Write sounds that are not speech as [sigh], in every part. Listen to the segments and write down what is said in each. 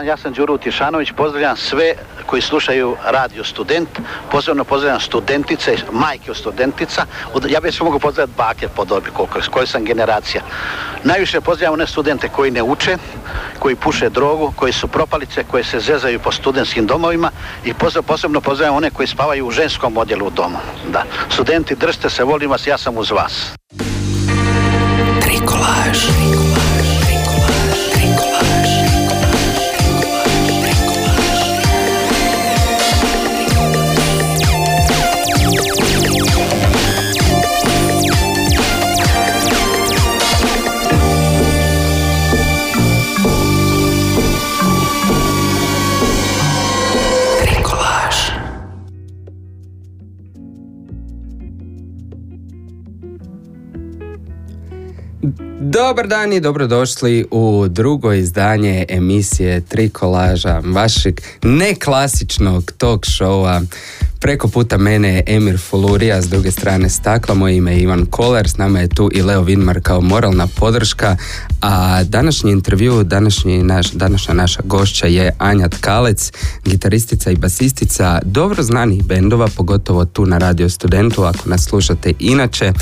Dan, ja sam Đuro Tišanović, pozdravljam sve koji slušaju radio student, posebno pozdravljam studentice, majke od studentica, ja bih se mogu pozdraviti bake po dobi, koliko, sam generacija. Najviše pozdravljam one studente koji ne uče, koji puše drogu, koji su propalice, koji se zezaju po studentskim domovima i posebno pozdravljam one koji spavaju u ženskom odjelu u domu. Da, studenti, držite se, volim vas, ja sam uz vas. Dobar dan i dobrodošli u drugo izdanje emisije Trikolaža, vašeg neklasičnog talk showa Preko puta mene je Emir Fulurija, s druge strane stakla, moje ime je Ivan Kolar, s nama je tu i Leo Vinmar kao moralna podrška, a današnji intervju, današnji naš, današnja naša gošća je Anja Tkalec, gitaristica i basistica dobro znanih bendova, pogotovo tu na Radio Studentu, ako nas slušate inače. E,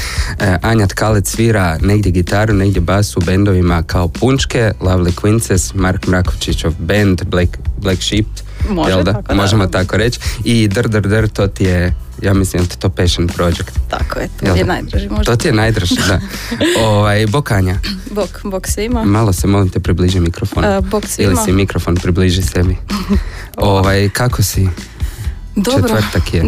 Anja Tkalec svira negdje gitaru, negdje bas u bendovima kao Punčke, Lovely Quinces, Mark Mrakovčićov band, Black, Black Sheep, Može, da? tako Možemo tako reći. I dr, dr, dr, to ti je ja mislim da to passion project. Tako je, to je najdraži možda. To ti je najdraži, da. [laughs] ovaj, bokanja. Bok, bok svima. Malo se molim te približi mikrofon. Uh, bok svima. Ili si mikrofon približi sebi. [laughs] ovaj, kako si? Dobro,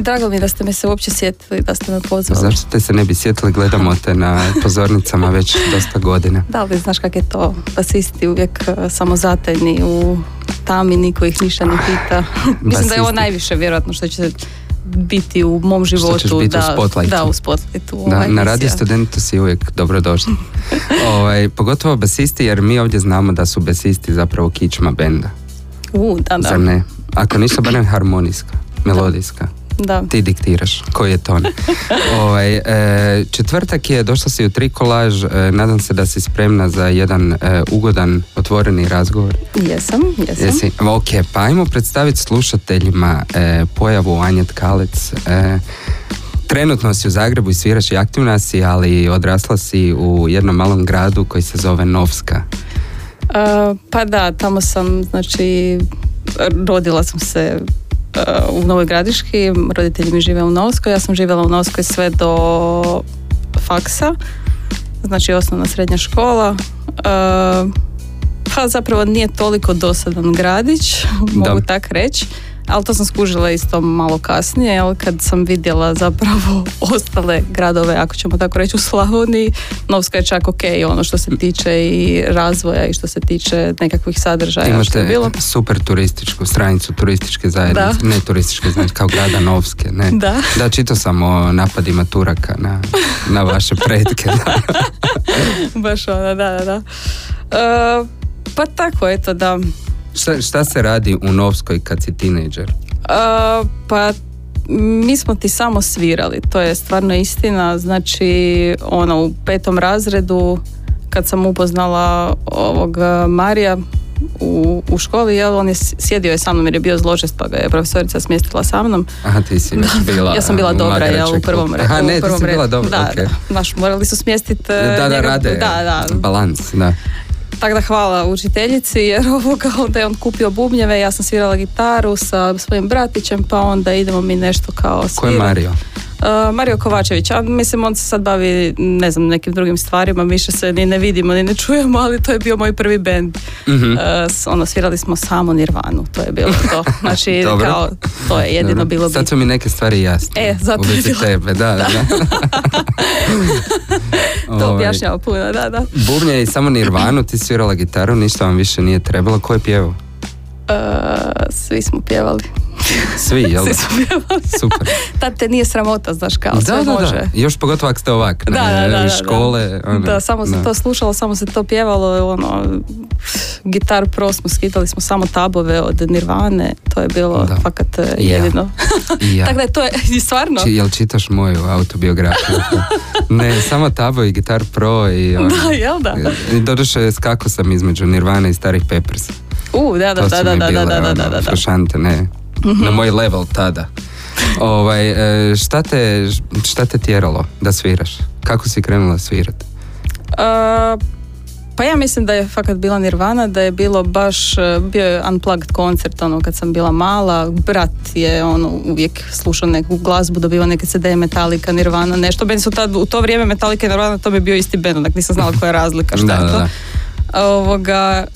drago mi da ste me se uopće sjetili, da ste me pozvali. Zašto te se ne bi sjetili, gledamo te na pozornicama već dosta godina. Da li znaš kak je to, basisti uvijek uh, samozatajni u tami, niko ih ništa ne pita. [laughs] Mislim da je ovo najviše vjerojatno što će biti u mom životu. Što ćeš biti da, u spotlightu. Da, u spotlightu. Da, na radio studentu si uvijek dobrodošli. [laughs] ovaj, pogotovo basisti, jer mi ovdje znamo da su basisti zapravo kičma benda. U, da, da. Zar ne? Ako ništa, barem harmonijska, melodijska. Da. Ti diktiraš koji je ton. [laughs] ovaj, e, četvrtak je, došla si u trikolaž, e, nadam se da si spremna za jedan e, ugodan, otvoreni razgovor. Jesam, jesam. Jesi? Ok, pa ajmo predstaviti slušateljima e, pojavu Anjet Kalec. Trenutno si u Zagrebu i sviraš i aktivna si, ali odrasla si u jednom malom gradu koji se zove Novska. pa da, tamo sam, znači, rodila sam se u Novoj Gradiški, roditelji mi žive u Novskoj, ja sam živjela u Novskoj sve do faksa, znači osnovna srednja škola. Pa zapravo nije toliko dosadan gradić, [laughs] mogu tak reći ali to sam skužila isto malo kasnije, jel, kad sam vidjela zapravo [laughs] ostale gradove, ako ćemo tako reći, u Slavoniji, Novska je čak ok, ono što se tiče i razvoja i što se tiče nekakvih sadržaja. Imate što je bilo. super turističku stranicu turističke zajednice, ne turističke zajednice, kao grada Novske, ne. [laughs] Da. Da, čito sam o napadima Turaka na, na vaše [laughs] pretke. Da. Baš ona, da, da, da. Uh, pa tako, eto, da Šta, šta se radi u Novskoj kad si tinejdžer? Uh, pa mi smo ti samo svirali, to je stvarno istina. Znači, ono, u petom razredu kad sam upoznala ovog Marija u, u školi, jel, on je sjedio je sa mnom jer je bio zložest pa ga je profesorica smjestila sa mnom. Aha, ti si bila Ja sam bila dobra, jel, u prvom redu. Aha, ne, ti si bila dobra, da, okay. da, naš, morali su smjestiti... Da, da, rade, da, da. balans, da. Tako da hvala učiteljici jer [laughs] ovoga onda je on kupio bubnjeve, ja sam svirala gitaru sa svojim bratićem pa onda idemo mi nešto kao svira. Ko je Mario? Uh, Mario Kovačević, a mislim on se sad bavi ne znam nekim drugim stvarima, više se ni ne vidimo ni ne čujemo, ali to je bio moj prvi band. mm ono svirali smo samo Nirvanu, to je bilo to. [laughs] Znači kao to je jedino bilo Sad su mi neke stvari jasne. E, zato je bilo. tebe, da, da. da. [laughs] to ovaj, objašnjava puno, da, da. Bubnje i samo Nirvanu, ti svirala gitaru, ništa vam više nije trebalo. Ko je pjevao? svi smo pjevali. [laughs] Svi, jel Svi smo pjevali. Super. [laughs] Tad te nije sramota, znaš kao, da, sve da, može. Da. Još pogotovo ako ste ovak, da, da, da, škole. Ono, da, samo se to slušalo, samo se to pjevalo, ono, gitar pro smo skidali smo samo tabove od Nirvane, to je bilo da. fakat e, jedino. Ja. [laughs] Tako da je to je stvarno. Či, jel čitaš moju autobiografiju? ne, samo tabo i gitar pro i ono. Da, jel da? I doduše skako sam između Nirvane i starih Peppers. U, da, da, To da, su da, mi da, bile, da, da, da, ono, da, da. Ne, na moj level tada. Ovaj, e, šta, te, šta te tjeralo da sviraš? Kako si krenula svirat? Uh, pa ja mislim da je fakat bila Nirvana, da je bilo baš, uh, bio je unplugged koncert ono kad sam bila mala, brat je ono uvijek slušao neku glazbu, dobivao neke CD Metallica, Nirvana, nešto, meni su tad, u to vrijeme Metallica i Nirvana to je bio isti band, onak nisam znala koja je razlika, šta Da, je da, to. da. Ovoga,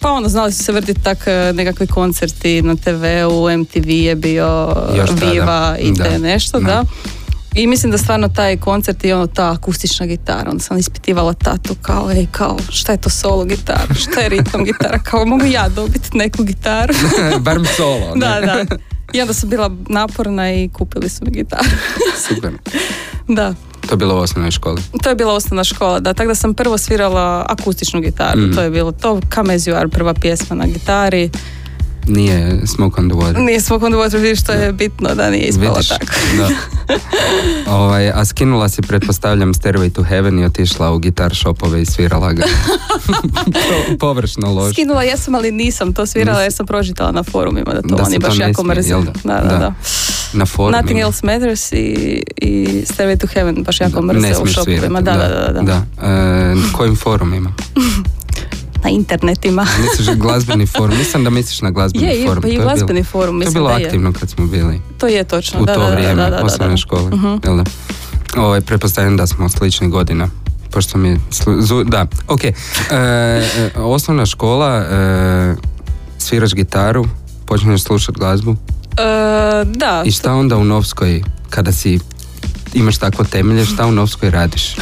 pa ono, znali su se vrtiti tak e, nekakvi koncerti na TV-u, MTV je bio, Još tada. Viva i Da. te nešto, Da. da. I mislim da stvarno taj koncert i ono ta akustična gitara, onda sam ispitivala tatu kao, ej, kao, šta je to solo gitara, šta je ritam gitara, kao, mogu ja dobiti neku gitaru? [laughs] Barem solo, [laughs] ne? da, da. I onda sam bila naporna i kupili su mi gitaru. Super. [laughs] da. To je bilo u osnovnoj školi. To je bila osnovna škola, da, tako da sam prvo svirala akustičnu gitaru, Mhm. to je bilo to, Come As You Are, prva pjesma na gitari. Nije Smoke on the Water. Nije Smoke on the Water, vidiš, što je bitno da nije ispalo Vidiš? tako. Da. [laughs] ovaj, a skinula si, pretpostavljam, Stairway to Heaven i otišla u gitar shopove i svirala ga. [laughs] Po- Površno loš. Skinula jesam, ali nisam to svirala jer sam pročitala na forumima da to Da oni baš jako mrze. da? Da, da, Da. Da. Na forumima. Nothing Else Matters i, i Stairway to Heaven baš jako mrze u shopovima. svirati. Da, da, da. da. E, kojim forumima? [laughs] Na internetima. Misliš glazbeni forum? Mislim da misliš na glazbeni Je, forum. pa i je glazbeni bilo- forum, To je mislim bilo da je. aktivno kad smo bili To je točno. u da, to da, da, vrijeme da, da, da, osnovne da. škole. Jel da? Ovaj, pretpostavljam da smo sličnih godina. Pošto mi je slu- zu- da, ok. E, e, osnovna škola, e, sviraš gitaru, počneš slušati glazbu E, da, i šta onda u Novskoj, kada si imaš takvo temelje, šta u Novskoj radiš?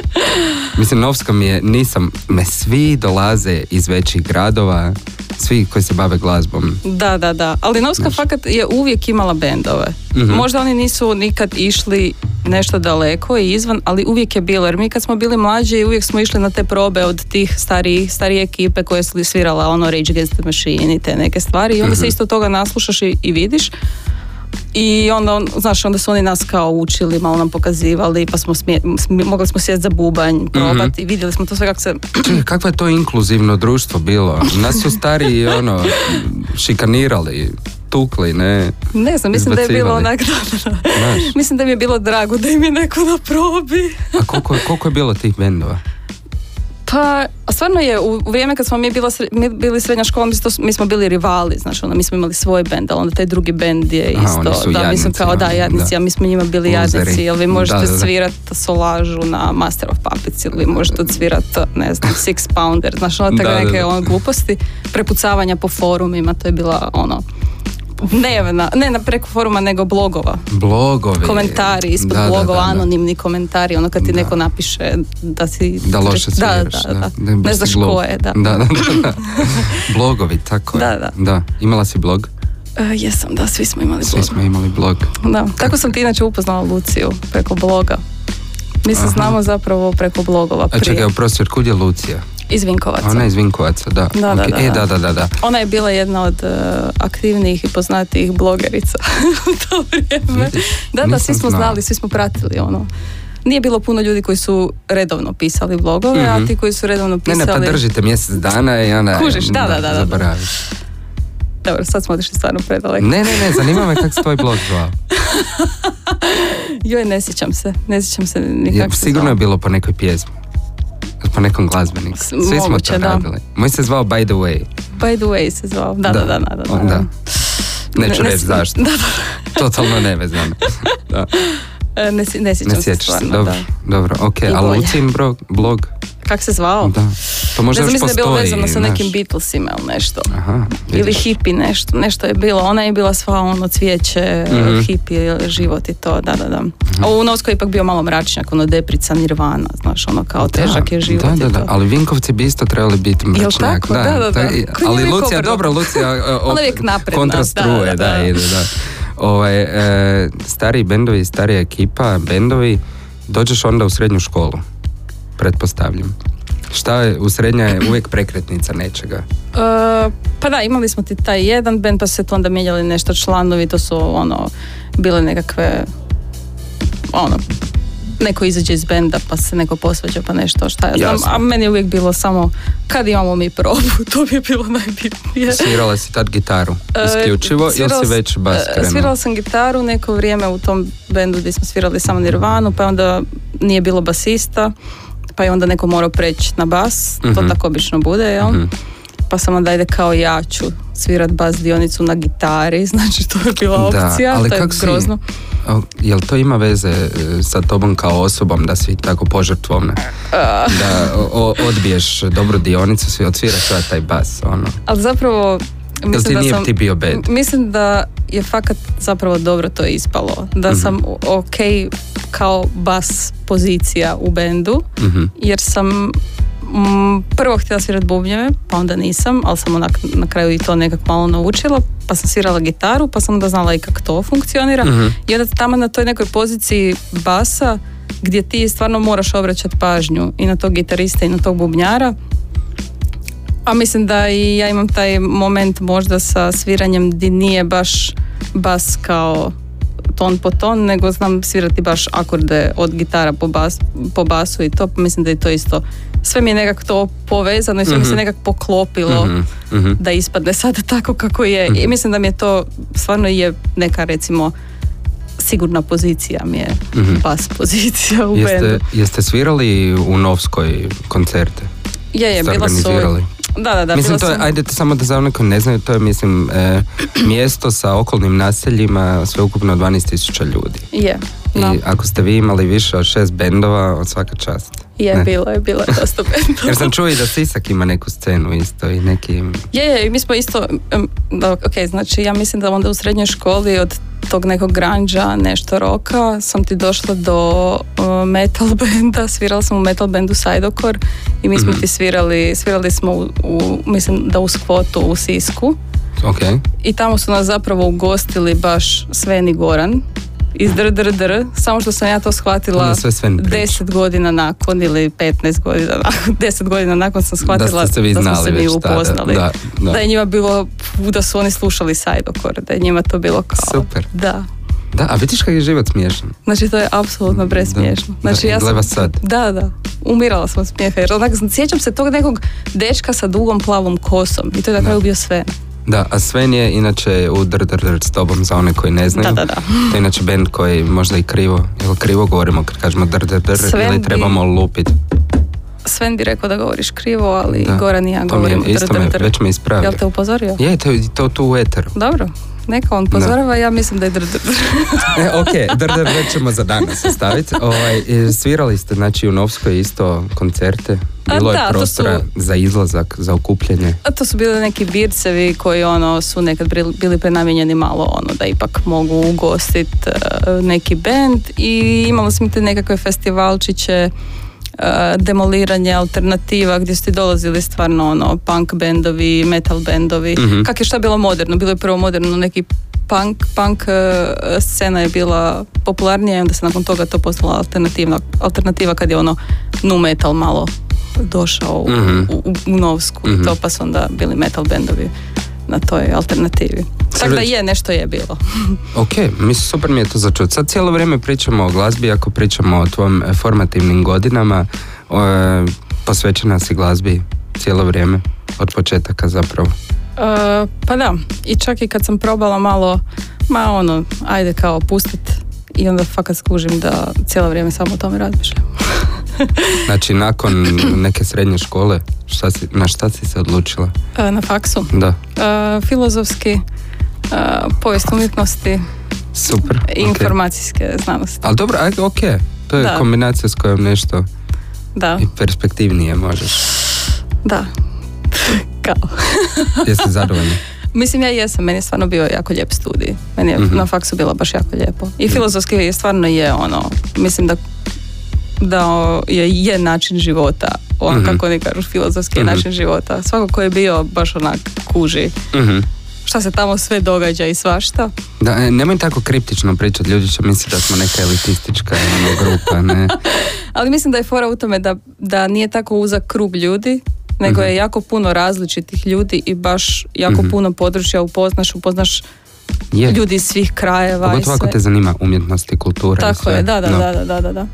[laughs] Mislim, Novska mi je, nisam, me svi dolaze iz većih gradova, svi koji se bave glazbom. Da, da, da. Ali Novska fakat je uvijek imala bendove. Mhm. Možda oni nisu nikad išli nešto daleko i izvan, ali uvijek je bilo. Jer mi kad smo bili mlađi, uvijek smo išli na te probe od tih starijih, starije ekipe koje su svirala ono Rage Against the Machine i te neke stvari. I onda Mhm. se isto toga naslušaš i, i vidiš. I onda, on- znaš, onda su oni nas kao učili, malo nam pokazivali, pa smo smije, smi- mogli smo sjeti za bubanj, probati, i vidjeli smo to sve kako se Čekaj, kakvo je to inkluzivno društvo bilo? Nas su stariji ono, šikanirali, tukli, ne? Ne znam, mislim da je bilo onak, [laughs] da, da, da. Znaš. Mislim da mi je bilo drago da im je neko na probi. A koliko, koliko je bilo tih bendova? Pa, a stvarno je, u vrijeme kad smo mi, bila, mi bili srednja škola, mi, smo to- mi smo bili rivali, znaš, ono, mi smo imali svoj bend, ali onda taj drugi bend je isto, oni su da, mi smo jadnici, kao, da, ono, jadnici, da. a mi smo njima bili Luzeri. jadnici, jel vi možete Da, da, da. svirat solažu na Master of Puppets, ili vi možete odsvirat, ne znam, [laughs] Six Pounder, znaš, ono, tako Da, da, neke da. ono, gluposti, prepucavanja po forumima, to je bila, ono, [laughs] ne, na, ne na preko foruma, nego blogova. Blogovi. Komentari ispod Da, blogova, da, da. anonimni komentari, ono kad ti Da. neko napiše da si... Da loše da, sviraš. da, da, da. Ne znaš ko je, da. Da, da, da. [laughs] Blogovi, tako je. Da, da. Imala si blog? E, jesam, da, svi smo imali Svi blog. smo imali blog. Da, tako sam ti inače upoznala Luciju preko bloga. Mi se znamo zapravo preko blogova A prije. čekaj, oprosti, od kud je Lucija? Iz Vinkovaca. Ona je iz Vinkovaca, da. Da, da, Ok, da, E, da. da, da, da. Ona je bila jedna od e, aktivnijih i poznatijih blogerica [laughs] u to vrijeme. Vidiš, Da, da, svi smo znali, svi smo pratili ono. Nije bilo puno ljudi koji su redovno pisali blogove, a Mhm. ti koji su redovno Ne, pisali... ne, pa držite mjesec dana i onda... Kužiš, da, da, da, da, da. Dobro, sad smo otišli stvarno predaleko. Ne, ne, ne, zanima me kako se tvoj blog zvao. [laughs] Joj, ne sjećam se, ne sjećam se nikako se sigurno je bilo po nekoj pjesmi. Po nekom glazbeniku. Svi smo moguće, to da. radili. Moj se zvao By the Way. By the way se zvao, da, da, da, da. da, da. Neću Ne- ne reći smi- zašto. [laughs] Da, da. Totalno nevezano. [laughs] Da. E, Ne, ne sjećam Ne se sjećaš se, stvarno, dobro, da. dobro, ok, a. Lucin blog, blog, Kak se zvao? da, to možda ne znam, još mislim da je bilo postoji, vezano sa nekim Beatlesima ili nešto. Aha, Ili hipi nešto, nešto je bilo. Ona je bila sva ono cvijeće, Mhm. hipi, život i to, da, da, da. A u Novskoj je ipak bio malo mračnjak, ono deprica, nirvana, znaš, ono kao težak je život da, da, i da, ali Vinkovci bi isto trebali biti mračnjak. tako? Da, da, da. ali Lucija, dobro, Lucija [laughs] e, o, Ona je uvijek napredna, kontra da, da, da, da. ide, da. Ovaj, e, stariji bendovi, starija ekipa, bendovi, dođeš onda u srednju školu, pretpostavljam. Šta je, u srednja je uvijek prekretnica nečega. E, pa da, imali smo ti taj jedan band, pa se tu onda mijenjali nešto članovi, to su ono, bile nekakve, ono, neko izađe iz benda pa se neko posvađa pa nešto šta ja znam, Jasno. a meni je uvijek bilo samo kad imamo mi probu, [laughs] to mi je bilo najbitnije. Svirala si tad gitaru E, isključivo ili svirala si već bas e, krenula? Svirala sam gitaru neko vrijeme u tom bendu gdje smo svirali samo Nirvanu, pa onda nije bilo basista, pa je onda neko morao preći na bas, to Mhm. tako obično bude, jel? Mhm. Pa sam onda ajde kao ja ću svirat bas dionicu na gitari, [laughs] znači to je bila Da, opcija, ali to je kako si- grozno. Jel to ima veze e, sa tobom kao osobom da si tako požrtvovna? Da o- odbiješ dobru dionicu, svi odsviraš taj bas, ono. Ali zapravo Jel mislim ti da nije sam, ti bio bad? m- mislim da je fakat zapravo dobro to ispalo. Da Mhm. sam ok kao bas pozicija u bendu, Mhm. jer sam mm, prvo htjela svirat bubnjeve, pa onda nisam, ali sam onak na kraju i to nekak malo naučila, pa sam svirala gitaru, pa sam onda znala i kako to funkcionira. Mhm. I onda tamo na toj nekoj poziciji basa, gdje ti stvarno moraš obraćati pažnju i na tog gitarista i na tog bubnjara, a mislim da i ja imam taj moment možda sa sviranjem di nije baš bas kao ton po ton, nego znam svirati baš akorde od gitara po, bas, po basu i to, pa mislim da je to isto. Sve mi je nekako to povezano i sve mi se Mhm. nekako poklopilo Mhm, mhm. da ispadne sada tako kako je. I mislim da mi je to stvarno je neka recimo sigurna pozicija mi je Mhm. bas pozicija u Jeste, bendu. jeste svirali u Novskoj koncerte? Je, je, Ste bila su... Da, da, da. mislim, to je, sam- ajde samo da za one koji ne znaju, to je, mislim, e, mjesto sa okolnim naseljima, sveukupno 12.000 ljudi. Je. I ako ste vi imali više od šest bendova, od svaka čast. Je, Ne. bilo je, bilo je dosta [laughs] bendova. Jer sam čuo i da Sisak ima neku scenu isto i neki... Je, je, mi smo isto, em, da, ok, znači ja mislim da onda u srednjoj školi od tog nekog granđa, nešto roka, sam ti došla do uh, metal [laughs] benda, svirala sam u metal bendu Sajdokor i mi smo Mhm. ti svirali, svirali smo u, u, mislim da u skvotu u Sisku Ok. i tamo su nas zapravo ugostili baš Sven i Goran iz dr, dr, dr, samo što sam ja to shvatila sve priča. 10 godina nakon ili 15 godina [laughs] nakon, 10 godina nakon sam shvatila Da ste se vi smo znali se mi upoznali. Da, da. Da je njima bilo, da su oni slušali Sajdokor, da je njima to bilo kao... Super. Da. Da, a vidiš kak je život smiješan. Znači to je apsolutno presmiješno. Da, Znači da, ja sam, sad. Da, da. Umirala sam od smijeha jer onak, sjećam se tog nekog dečka sa dugom plavom kosom i to je na kraju bio sve. Da, a Sven je inače u Dr. Dr. Dr. s tobom za one koji ne znaju. Da, da, da. To je inače band koji možda i krivo, jel krivo govorimo kad kažemo Dr. Dr. Dr. Sven ili bi- trebamo lupit. Sven bi rekao da govoriš krivo, ali Da. Goran i ja je, isto dr, me, dr, dr. već me ispravio. Jel te upozorio? Je, to, to tu u eteru. Dobro, neka on upozorava, ja mislim da je dr, dr. [laughs] E, ok, Dr. Dr. Dr. ćemo za danas ostaviti. Ovaj, e, svirali ste znači u Novskoj isto koncerte. Bilo da, je to prostora su- za izlazak, za okupljanje. A to su bili neki bircevi koji ono su nekad bili- prenamijenjeni malo ono da ipak mogu ugostiti neki bend i imali smo te nekakve festivalčiće e, demoliranje alternativa gdje su ti dolazili stvarno ono punk bendovi, metal bendovi. Mhm. Kak je šta bilo moderno? Bilo je prvo moderno neki punk, punk e, scena je bila popularnija i onda se nakon toga to postala alternativna, alternativa kad je ono nu metal malo došao u, Mhm. u, u Novsku Mhm. i to pa su onda bili metal bendovi na toj alternativi. Tako da je, nešto je bilo. [laughs] Ok, mislim super mi je to začuti. Sad cijelo vrijeme pričamo o glazbi, ako pričamo o tvojim formativnim godinama, o, e, posvećena si glazbi cijelo vrijeme, od početaka zapravo. E, pa da, i čak i kad sam probala malo, ma ono, ajde kao pustit i onda fakat skužim da cijelo vrijeme samo o tome razmišljam. [laughs] Znači, nakon neke srednje škole, šta si, na šta si se odlučila? E, na faksu. Da, E, filozofski, e, povijest umjetnosti super. i ok. informacijske znanosti. Ali dobro, ajde, ok. To je Da. kombinacija s kojom nešto Da, i perspektivnije možeš. da. [laughs] Kao. Jesi zadovoljna? [laughs] Mislim, ja jesam, meni je stvarno bio jako lijep studij. Meni je Mhm. na faksu bila baš jako lijepo. I filozofski je stvarno je ono, mislim da da je, je način života. On, Mhm. kako oni kažu, filozofski je Mhm. način života. Svako ko je bio baš onak kuži Mhm. šta se tamo sve događa i svašta. Da, e, nemoj tako kriptično pričati, ljudi će misliti da smo neka elitistička ono, grupa, ne? [laughs] Ali mislim da je fora u tome da, da nije tako uzak krug ljudi, nego Mhm. je jako puno različitih ljudi i baš jako Mhm. puno područja upoznaš, upoznaš Je, ljudi iz svih krajeva. i pogotovo ako te zanima umjetnost i kultura i Tako sve. je, da, da, No. da, da, da, da, da.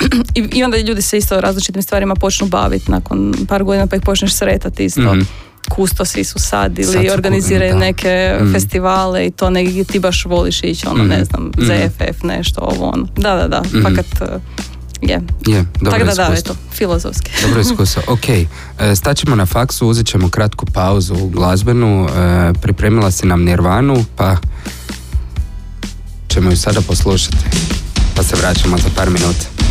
[clears throat] I, I onda ljudi se isto različitim stvarima počnu baviti nakon par godina pa ih počneš sretati isto. Mhm. Kustosi su sad ili Sad su organiziraju neke Mhm. festivale i to negdje ti baš voliš ići, ono ne Mhm. znam, Mhm. ZFF nešto, ovo ono. Da, da, da, Mhm. fakat uh, je. Je, dobro Tako da da, eto, filozofski. Dobro iskustvo. [laughs] Ok, e, staćemo na faksu, uzet ćemo kratku pauzu glazbenu. E, pripremila si nam Nirvanu, pa ćemo ju sada poslušati. Pa se vraćamo za par minuta.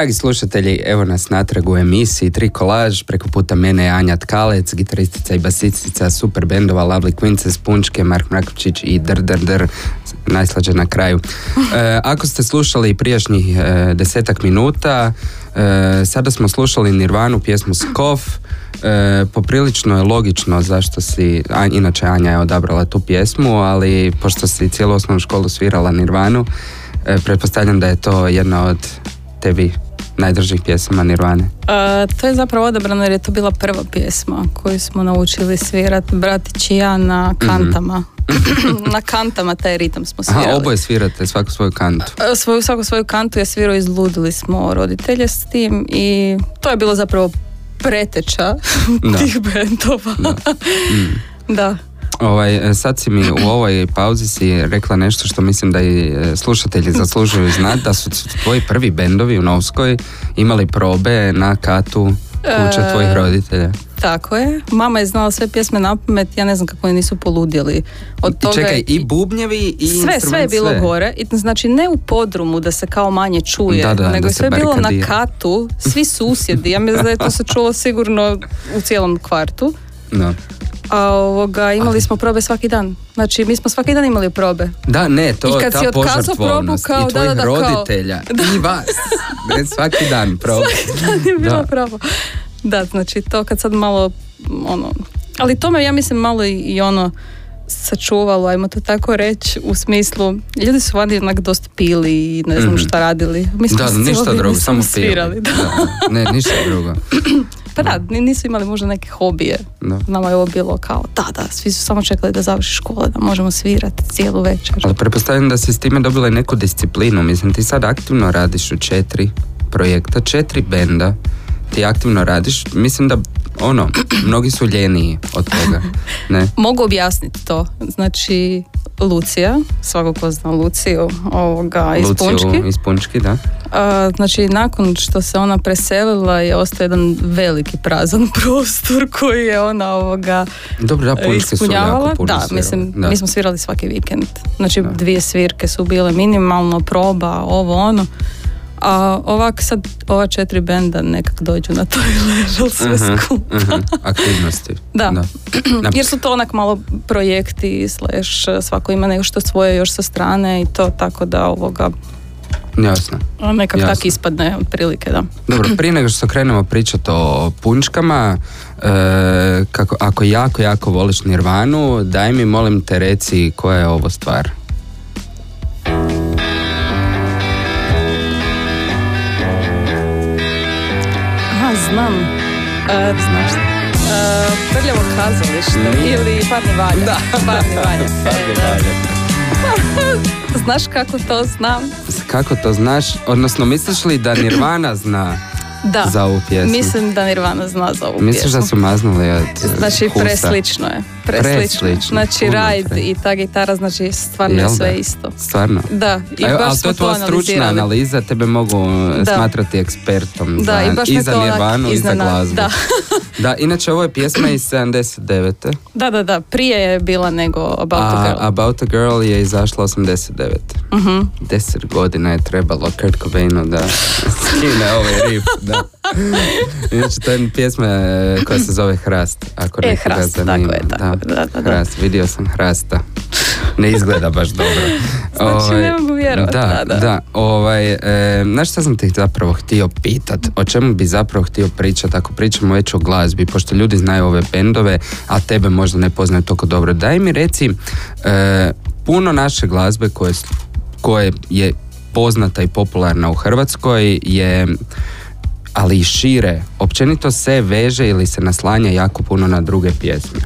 Dragi slušatelji, evo nas natrag u emisiji Tri kolaž, preko puta mene je Anja Tkalec, gitaristica i basistica super bendova Lovely Quinces, Punčke, Mark Mrakopčić i Dr. Dr. Dr. Najslađe na kraju. [laughs] E, ako ste slušali prijašnjih e, desetak minuta, e, sada smo slušali Nirvanu, pjesmu Skof, E, poprilično je logično zašto si, a, inače Anja je odabrala tu pjesmu, ali pošto si cijelu osnovnu školu svirala Nirvanu, e, pretpostavljam da je to jedna od tebi najdržih pjesama Nirvane. E, to je zapravo odabrano jer je to bila prva pjesma koju smo naučili svirat bratić i ja na Mhm. kantama. [clears throat] na kantama taj ritam smo svirali. Aha, oboje svirate svaku svoju kantu. E, Svoju, svaku svoju kantu je svirao, izludili smo roditelje s tim i to je bilo zapravo preteča Da. [laughs] tih bendova. Da. [laughs] Da. Ovaj, e, sad si mi u ovoj pauzi si rekla nešto što mislim da i e, slušatelji zaslužuju znati, da su tvoji prvi bendovi u Novskoj imali probe na katu kuće E, tvojih roditelja. Tako je. Mama je znala sve pjesme na pamet, ja ne znam kako oni nisu poludjeli. Od toga Čekaj, i bubnjevi i sve, sve je bilo sve. gore. I, znači ne u podrumu da se kao manje čuje, Da, da, nego da je sve bilo na katu, svi susjedi. Ja mislim da je to se čulo sigurno u cijelom kvartu. Da. A ovoga, imali smo probe svaki dan. Znači, mi smo svaki dan imali probe. Da, ne, to I kad ta si otkazao probu, kao, i tvojih da, da, da, kao- roditelja [laughs] i vas. Ne, svaki dan probe. [laughs] je bilo Da. pravo. Da, znači to kad sad malo, ono, ali to me ja mislim malo i, i ono sačuvalo, ajmo to tako reći, u smislu, ljudi su vani onak dosta pili i ne znam Mhm. šta radili. Mi smo Da, ništa drugo, samo pili. svirali. Da. Da, Ne, ništa drugo. [clears throat] Pa da, ni- nisu imali možda neke hobije. Da. Nama je ovo bilo kao, da, da, svi su samo čekali da završi škole, da možemo svirati cijelu večer. Ali pretpostavljam da si s time dobila i neku disciplinu. Mislim, ti sad aktivno radiš u četiri projekta, četiri benda. Ti aktivno radiš. Mislim da, ono, [clears throat] mnogi su ljeniji od toga. [laughs] Ne? Mogu objasniti to. Znači, Lucija, svako ko zna Luciju, ovoga, iz Luciju Punčki. iz Punčki, da. A, znači, nakon što se ona preselila je ostao jedan veliki prazan [laughs] prostor koji je ona ovoga Dobro, da, Punčki su ispunjavala. jako puno Da, mislim, Da. mi smo svirali svaki vikend. Znači, Da. dvije svirke su bile minimalno, proba, ovo ono. A ovak sad, ova četiri benda nekak dođu na taj level sve Mhm, skupa. mhm, aktivnosti. Da. Na- [clears throat] Jer su to onak malo projekti, slash, svako ima nešto svoje još sa strane i to tako da ovoga Jasno. nekak Jasno. tak ispadne otprilike, da. Dobro, prije nego što krenemo pričati o punčkama, e, kako, ako jako, jako voliš Nirvanu, daj mi, molim te, reci koja je ovo stvar. Znam. E, Znaš? e, prljavo kazalište Nije. ili parni valja. Da. Parni valja. E, da. Znaš kako to znam? Kako to znaš? Odnosno, misliš li da Nirvana zna Da. za ovu pjesmu? Mislim da Nirvana zna za ovu Misliš pjesmu. da su maznuli od Znači, Husa? preslično je. Preslično. Preslično, Znači, puno ride pre- i ta gitara, znači, stvarno je sve isto. Stvarno? Da, i Evo, baš ali to je tvoja stručna analiza, tebe mogu e, Da. smatrati ekspertom Da, za, i baš me za Nirvanu i za glazbu. da. [laughs] da, inače ovo je pjesma iz 79. Da, da, da, prije je bila nego About a A Girl. About a Girl je izašla 89. Mhm. Deset godina je trebalo Kurt Cobainu da skine ovaj riff. [laughs] Da. [laughs] Inače, to je pjesma e, koja se zove Hrast. Ako E, Hrast, zanima. tako je, tako je, da, da, da. Hrast, vidio sam Hrasta. Ne izgleda baš dobro. [laughs] Znači, ne mogu vjerovati, Da, da, da. da. Ovaj, e, znaš šta sam ti zapravo htio pitat? O čemu bi zapravo htio pričat ako pričamo već o glazbi, pošto ljudi znaju ove bendove, a tebe možda ne poznaju toliko dobro. Daj mi reci, e, puno naše glazbe koje, koje je poznata i popularna u Hrvatskoj je ali i šire, općenito se veže ili se naslanja jako puno na druge pjesme.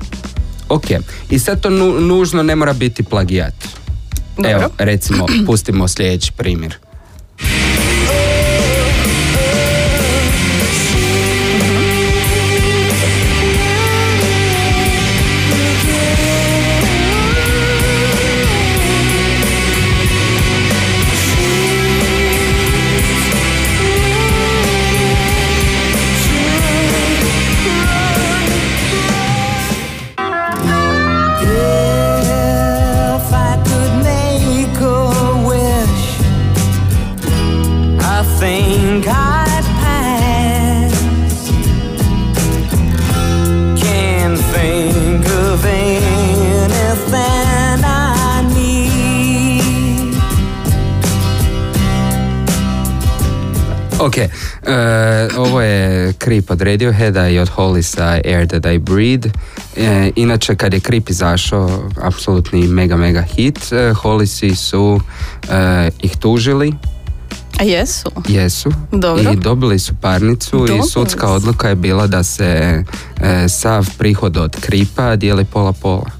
Ok, i sad to nu- nužno ne mora biti plagijat. Dobro. Evo, recimo, [clears throat] pustimo sljedeći primjer. Creep od Radioheada i od Hollisa Air That I Breathe. E, inače, kad je Creep izašao, apsolutni mega, mega hit, e, Hollisi su e, ih tužili A jesu? Jesu. Dobro. I dobili su parnicu Dobili i sudska su. odluka je bila da se e, sav prihod od kripa dijeli pola pola.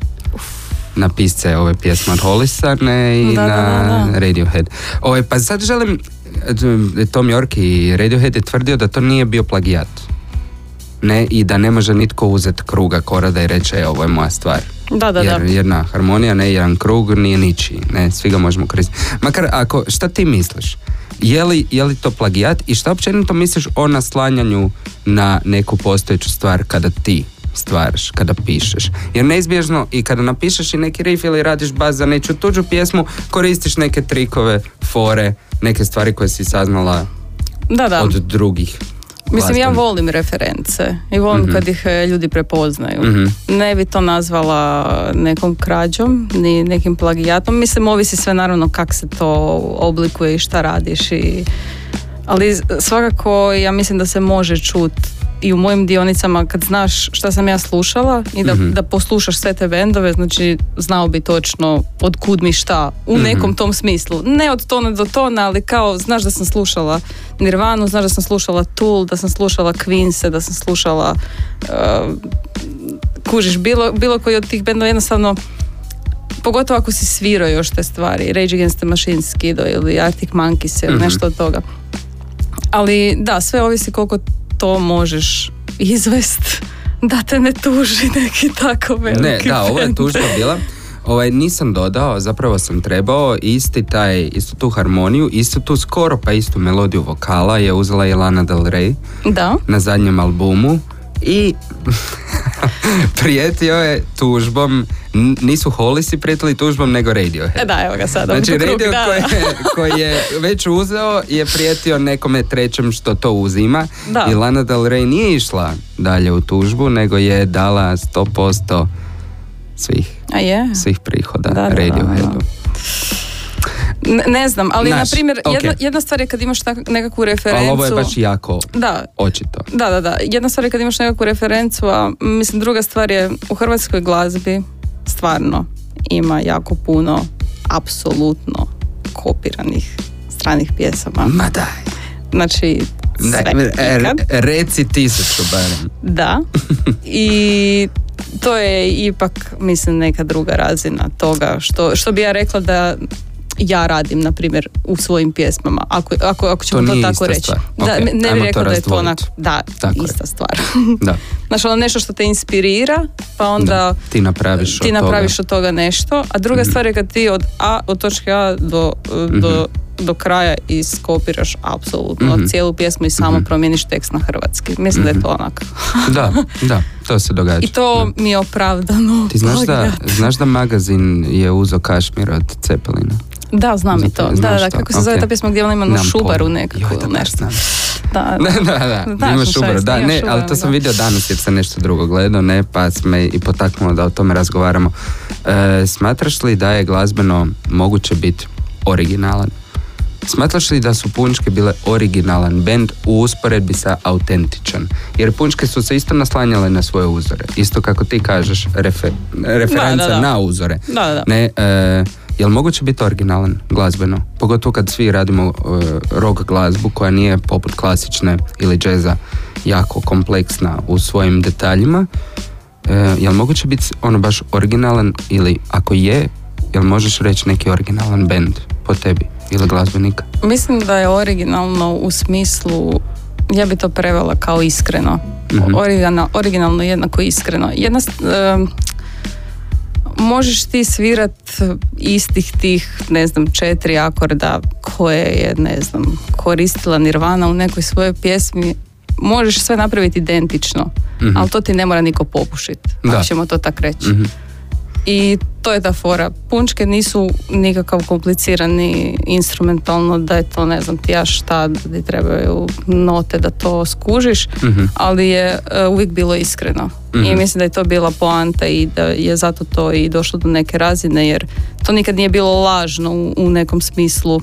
Na pisce ove pjesme od Hollisarne i Da, na da, da. Radiohead. Ove, pa sad želim, Tom York i Radiohead je tvrdio da to nije bio plagijat. Ne, i da ne može nitko uzeti kruga korada i reći, e, ovo je moja stvar. Da, da, Jer da. jedna harmonija, ne jedan krug, nije ničiji. Ne, svi ga možemo koristiti. Makar ako, šta ti misliš? Je li, je li to plagijat i šta općenito misliš o naslanjanju na neku postojeću stvar kada ti stvaraš, kada pišeš? Jer neizbježno i kada napišeš i neki riff ili radiš bas za neću tuđu pjesmu, koristiš neke trikove, fore, neke stvari koje si saznala Da, da. od drugih. Mislim, ja volim reference i volim kad ih e, ljudi prepoznaju. Mhm. Ne bi to nazvala nekom krađom, ni nekim plagijatom. Mislim, ovisi sve naravno kak se to oblikuje i šta radiš. I... Ali svakako ja mislim da se može čut i u mojim dionicama kad znaš šta sam ja slušala i da, Mhm. da poslušaš sve te bendove, znači znao bi točno od kud mi šta u Mhm. nekom tom smislu. Ne od tona do tona, ali kao znaš da sam slušala Nirvanu, znaš da sam slušala Tool, da sam slušala Queense, da sam slušala uh, kužiš, bilo, bilo koji od tih bendova jednostavno pogotovo ako si svirao još te stvari, Rage Against the Machine skido ili Arctic Monkeys ili Mhm. nešto od toga. Ali da, sve ovisi koliko to možeš izvest da te ne tuži neki tako veliki Ne, da, ovo je tužba bila. Ovaj, nisam dodao, zapravo sam trebao isti taj, istu tu harmoniju, istu tu skoro pa istu melodiju vokala je uzela i Lana Del Rey Da, na zadnjem albumu i [laughs] prijetio je tužbom, Nisu Hollisi prijetili tužbom nego Radiohead. e da, evo ga sada. Znači krug, radio da, koji, je, [laughs] koji je već uzeo je prijetio nekome trećem što to uzima Da. i Lana Del Rey nije išla dalje u tužbu nego je dala 100% svih, A je? svih prihoda Da, da, da, Radioheadu. Ne, ne znam, ali Znaš, na primjer, ok. jedna, jedna stvar je kad imaš tak, nekakvu referencu. Ali ovo je baš jako Da, očito. Da, da, da. Jedna stvar je kad imaš nekakvu referencu, a mislim druga stvar je u hrvatskoj glazbi stvarno ima jako puno apsolutno kopiranih stranih pjesama. Ma daj. Znači, sve Daj, reci tisuću barem. Da. [laughs] I to je ipak, mislim, neka druga razina toga što, što bi ja rekla da ja radim, na primjer, u svojim pjesmama, ako, ako, ako ćemo to, nije tako reći. stvar. Da, ne- bih to rekla da je to onak, da, Tako je. ista stvar. Da. [laughs] Znaš, ono nešto što te inspirira, pa onda Da, ti napraviš ti od napraviš toga. od toga nešto, a druga Mhm. stvar je kad ti od, A, od točke A do, do, do kraja iskopiraš apsolutno Mhm. cijelu pjesmu i samo Mhm. promijeniš tekst na hrvatski. Mislim da je to onak. Da, da, to se događa. I to mi je opravdano. Ti znaš da, znaš da magazin je uzo Kašmir od Cepelina? Da, znam i Zato- to. Da, da, kako se zove ok. ta pjesma gdje ona ima Nemam šubaru nekakvu Joj, da ili nešto. Da, [laughs] Da, da, da. Znaš Ima šubaru, da, ne, šubaru, ali to sam da. vidio danas jer sam nešto drugo gledao, ne, pa me i potaknulo da o tome razgovaramo. E, smatraš li da je glazbeno moguće biti originalan? Smatraš li da su punčke bile originalan bend u usporedbi sa autentičan? Jer punčke su se isto naslanjale na svoje uzore. Isto kako ti kažeš, refe- referenca da. na uzore. Da, da, da. Ne, e, jel moguće biti originalan glazbeno? Pogotovo kad svi radimo e, rock glazbu koja nije poput klasične ili džeza jako kompleksna u svojim detaljima. E, jel moguće biti ono baš originalan ili ako je, jel možeš reći neki originalan band po tebi ili glazbenika? Mislim da je originalno u smislu ja bi to prevela kao iskreno. Mhm. Originalno, originalno jednako iskreno. Jedna, em, možeš ti svirat istih tih, ne znam, četiri akorda koje je, ne znam, koristila Nirvana u nekoj svojoj pjesmi. Možeš sve napraviti identično, Mhm. ali to ti ne mora niko popušiti. Da. Ako ćemo to tak reći. Mhm. I to je ta fora. Punčke nisu nikakav komplicirani instrumentalno da je to ne znam ti ja šta, da ti trebaju note da to skužiš, Mhm. ali je e, uvijek bilo iskreno. I Mhm. mislim da je to bila poanta i da je zato to i došlo do neke razine jer to nikad nije bilo lažno u, u nekom smislu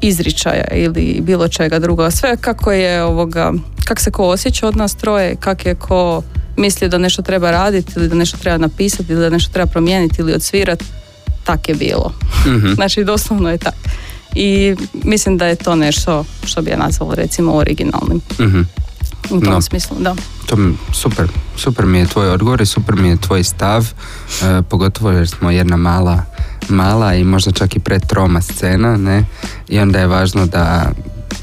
izričaja ili bilo čega druga. Sve kako je ovoga, kak se ko osjeća od nas troje, kak je ko mislio da nešto treba raditi ili da nešto treba napisati ili da nešto treba promijeniti ili odsvirati, tak je bilo. Mhm. [laughs] Znači doslovno je tak. I mislim da je to nešto što bi ja nazvala recimo originalnim. Mhm. U tom No. smislu, da. To mi- super, super mi je tvoj odgovor i super mi je tvoj stav, e, pogotovo jer smo jedna mala, mala i možda čak i pretroma scena, ne? I onda je važno da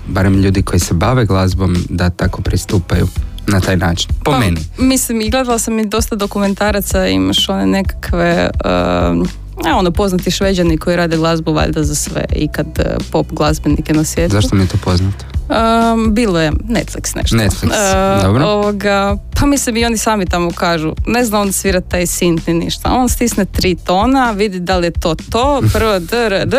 barem ljudi koji se bave glazbom da tako pristupaju na taj način. Po Pa, meni. Mislim, i gledala sam i dosta dokumentaraca, imaš one nekakve, um, a ono, poznati šveđani koji rade glazbu valjda za sve i kad eh, pop glazbenike na svijetu. Zašto mi je to poznato? Um, bilo je Netflix nešto. Netflix, Uh, dobro. Ovoga, pa mislim i oni sami tamo kažu, ne zna on svirat taj sint ni ništa. On stisne tri tona, vidi da li je to to, prvo d, r, d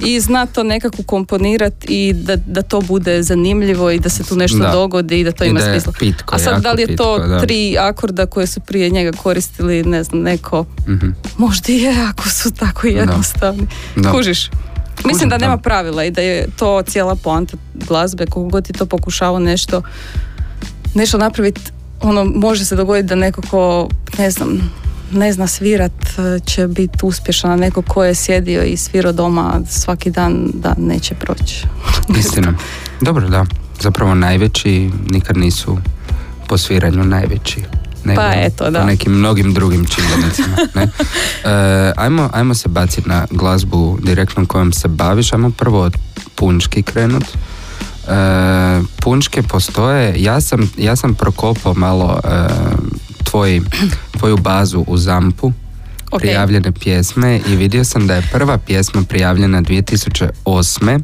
i zna to nekako komponirat i da, da to bude zanimljivo i da se tu nešto Da. dogodi i da to I ima da smisla. pitko, A sad da li je to pitko, tri akorda koje su prije njega koristili, ne znam, neko, Mhm. možda i je ako su tako jednostavni. Kužiš? Mislim da nema pravila i da je to cijela poanta glazbe, koliko god ti to pokušavao nešto nešto napraviti, ono, može se dogoditi da neko ko, ne znam, ne zna svirat, eh, će biti uspješan, a neko ko je sjedio i svirao doma svaki dan, da neće proći. [laughs] Istina. Dobro, da. Zapravo najveći nikad nisu po sviranju najveći. Nego Pa eto, da. Po nekim mnogim drugim čimbenicima. Ne? [laughs] E, ajmo, ajmo se baciti na glazbu direktno kojom se baviš. Ajmo prvo od punčki krenut. E, punčke postoje. Ja sam, ja sam prokopao malo e, tvoj, tvoju bazu u Zampu Ok. prijavljene pjesme i vidio sam da je prva pjesma prijavljena 2008.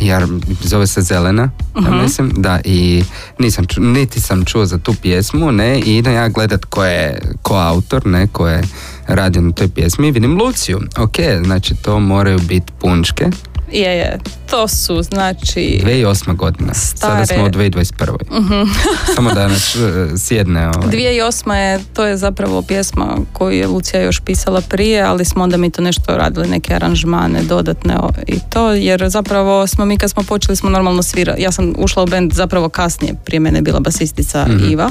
jer zove se Zelena, ja mislim, da i nisam ču, niti sam čuo za tu pjesmu, ne, i idem ja gledat ko je ko autor, ne, ko je radio na toj pjesmi i vidim Luciju. Ok, znači to moraju biti punčke. Je, je. To su, znači... 2008. godina. Sada Stare. smo u 2021. [laughs] Samo da nas e, sjedne. Ovaj. 2008. je, to je zapravo pjesma koju je Lucija još pisala prije, ali smo onda mi to nešto radili, neke aranžmane dodatne i to, jer zapravo smo mi kad smo počeli smo normalno svirati. Ja sam ušla u band zapravo kasnije, prije mene je bila basistica Mhm. Iva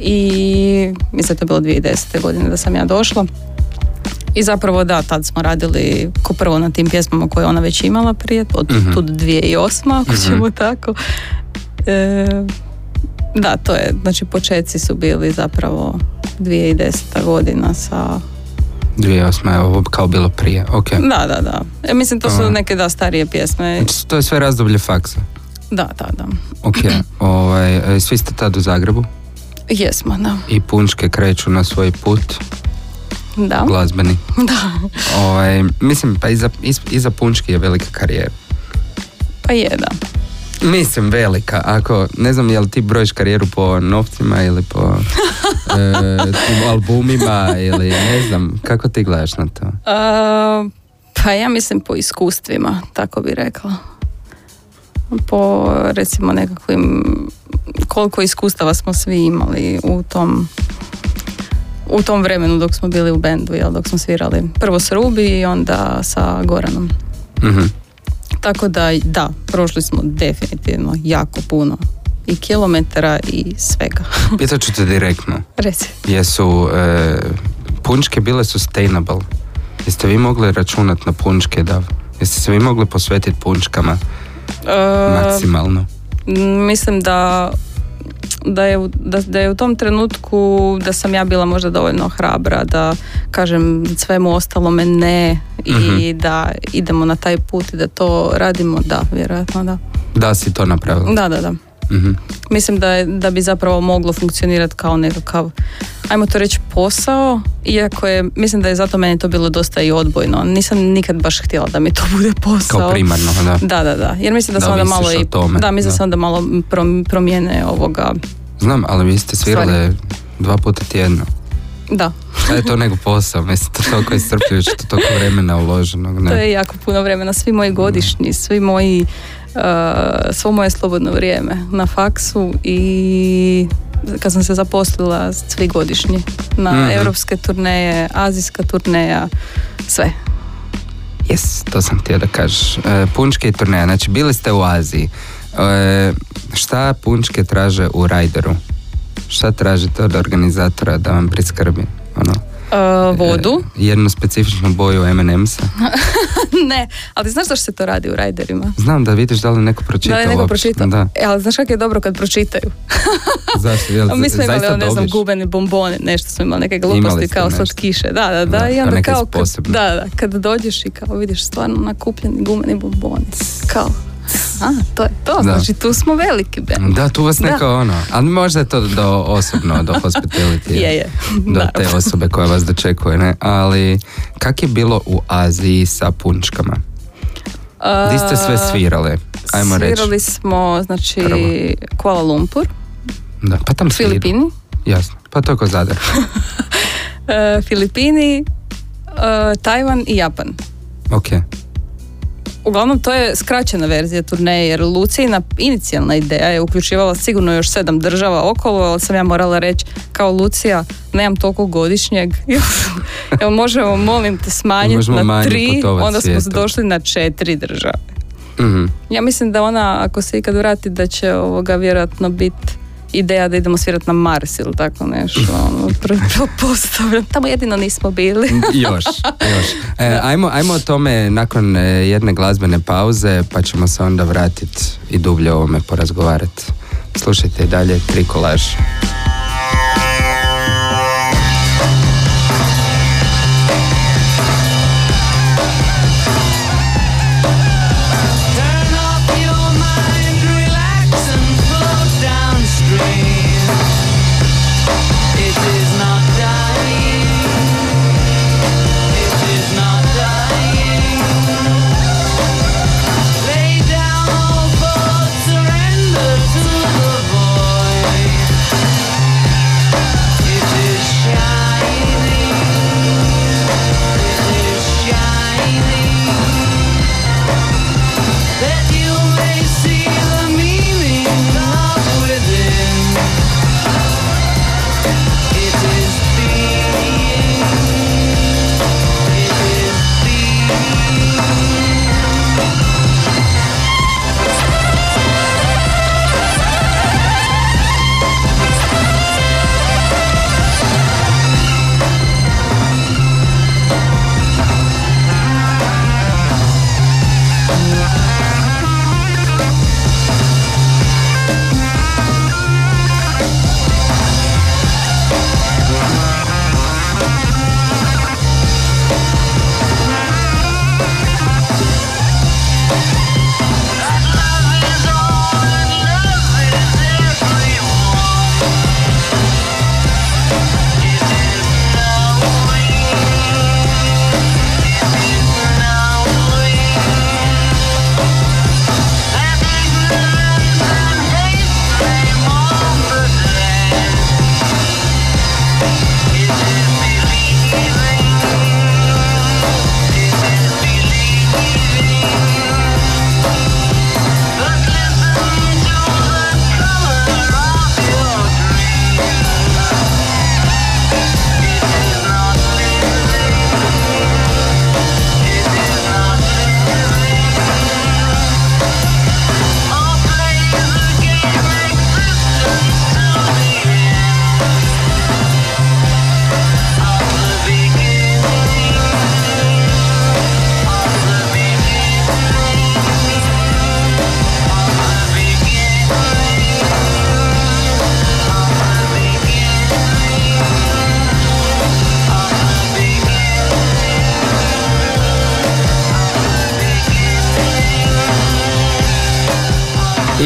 i mislim da je to bilo 2010. godine da sam ja došla. I zapravo da, tad smo radili ko prvo na tim pjesmama koje je ona već imala prije, od Mhm. tud 2008. ako ćemo tako. E, da, to je, znači početci su bili zapravo 2010. godina sa... 2008. je ovo kao bilo prije. Ok. Da, da, da. E, mislim, to su neke da starije pjesme. Znači, to je sve razdoblje faksa. Da, da, da. Ok, [clears throat] ovaj, e, svi ste tad u Zagrebu Jesmo, da. i punčke kreću na svoj put Da, glazbeni. da. [laughs] Ovaj, mislim, pa iza, iz- iza punčke je velika karijera. Pa je, da. Mislim, velika. Ako, ne znam, jel ti brojiš karijeru po novcima ili po [laughs] e, tim albumima ili ne znam, kako ti gledaš na to? A, pa ja mislim po iskustvima, tako bi rekla. Po recimo nekakvim koliko iskustava smo svi imali u tom u tom vremenu dok smo bili u bendu, jel, dok smo svirali prvo s Rubi i onda sa Goranom. Mhm. Tako da, da, prošli smo definitivno jako puno i kilometara i svega. [laughs] Pitat ću te direktno. Reci. Jesu e, punčke bile sustainable? Jeste vi mogli računati na punčke da Jeste se vi mogli posvetiti punčkama E, maksimalno? Mislim da da je, da, da je u tom trenutku da sam ja bila možda dovoljno hrabra da kažem svemu ostalome ne i Mhm. da idemo na taj put i da to radimo, da, vjerojatno da. Da si to napravila? Da, da, da. Mhm. Mislim da, je, da bi zapravo moglo funkcionirati kao nekakav, ajmo to reći, posao, iako je, mislim da je zato meni to bilo dosta i odbojno. Nisam nikad baš htjela da mi to [laughs] bude posao. Kao primarno, da. Da, da, da. Jer mislim da, Da se onda malo i tome, da, mislim da da. onda malo prom- promijene ovoga. Znam, ali vi ste svirale dva puta tjedno. Da, Šta je to nego posao? Mislim, to toliko iscrpljujuće, to toliko vremena uloženog. Ne? to je jako puno vremena. Svi moji godišnji, svi moji, svo moje slobodno vrijeme na faksu i kad sam se zaposlila svi godišnji na Mhm. europske turneje, azijska turneja, sve. Jes, to sam htio da kažeš. E, punčke i turneja, znači bili ste u Aziji. E, šta punčke traže u rajderu? Šta tražite od organizatora da vam priskrbi? Ono, Uh, vodu. e, jednu specifičnu boju M&M's-a. [laughs] ne, ali znaš zašto se to radi u rajderima? Znam da vidiš da li neko pročita Da je neko uopće. pročitao. Da, E, ali znaš kako je dobro kad pročitaju? [laughs] zašto? Jel, [laughs] mi smo imali, ne znam, gubeni bombone, nešto smo imali, neke gluposti kao nešto. slatkiše. Da, da, da. Da, I onda kao, kad, da, da, kad dođeš i kao vidiš stvarno nakupljeni gumeni bomboni. Kao, a, to je to, Da. znači tu smo veliki band. Da, tu vas Da. neko ono, ali možda je to do osobno, do hospitality. [laughs] Je, je. Do te Naravno. osobe koja vas dočekuje, ne? Ali, kak je bilo u Aziji sa punčkama? Di ste sve svirale? Ajmo reći. Svirali smo, znači, Prvo. Kuala Lumpur, Da, pa tam sviru. Filipini, Jasno, pa to je ko Zadar. [laughs] e, Filipini, e, Tajvan i Japan. ok. Uglavnom, to je skraćena verzija turneje, jer Lucijina inicijalna ideja je uključivala sigurno još sedam država okolo, ali sam ja morala reći, kao Lucija, nemam toliko godišnjeg, [laughs] jel, možemo, molim te, smanjiti na tri, onda smo svijetom. došli na četiri države. Mhm. Ja mislim da ona, ako se ikad vrati, da će ovoga vjerojatno biti ideja da idemo svirati na Mars ili tako nešto. Ono, [laughs] pretpostavljam. Tamo jedino nismo bili. još, još. E, ajmo, ajmo o tome nakon e, jedne glazbene pauze, pa ćemo se onda vratiti i dublje o ovome porazgovarati. Slušajte i dalje tri kolaž.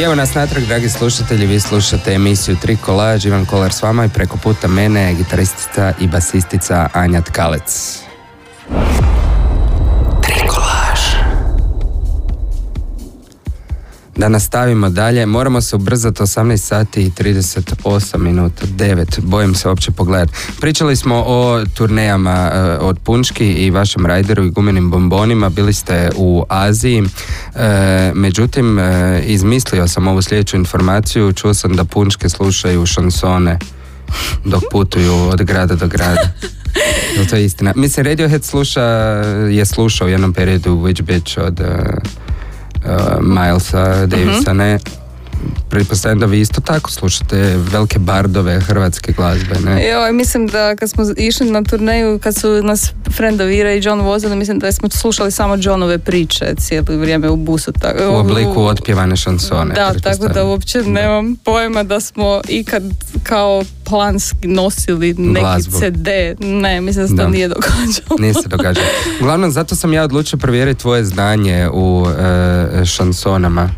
Evo nas natrag, dragi slušatelji, vi slušate emisiju Tri kolaž, Ivan Kolar s vama i preko puta mene gitaristica i basistica Anja Tkalec. Da nastavimo dalje, moramo se ubrzati 18 sati i 38 minuta, 9, bojim se uopće pogledati. Pričali smo o turnejama e, od Punčki i vašem rajderu i gumenim bombonima, bili ste u Aziji, E, međutim, e, izmislio sam ovu sljedeću informaciju, čuo sam da Punčke slušaju šansone dok putuju od grada do grada. [laughs] To je istina? Mislim, Radiohead sluša, je slušao u jednom periodu Witch Bitch od uh, uh, Milesa Davisa, ne? Pretpostavljam da vi isto tako slušate velike bardove hrvatske glazbe, ne? Joj, mislim da kad smo išli na turneju, kad su nas friendovi Ira i John vozili, mislim da smo slušali samo Johnove priče cijelo vrijeme u busu. Tako, U obliku otpjevane šansone. Da, tako da uopće nemam pojma da smo ikad kao planski nosili neki Glazbu. CD. Ne, mislim da se to nije događalo. Nije se događa. Uglavnom, zato sam ja odlučio provjeriti tvoje znanje u e, šansonama.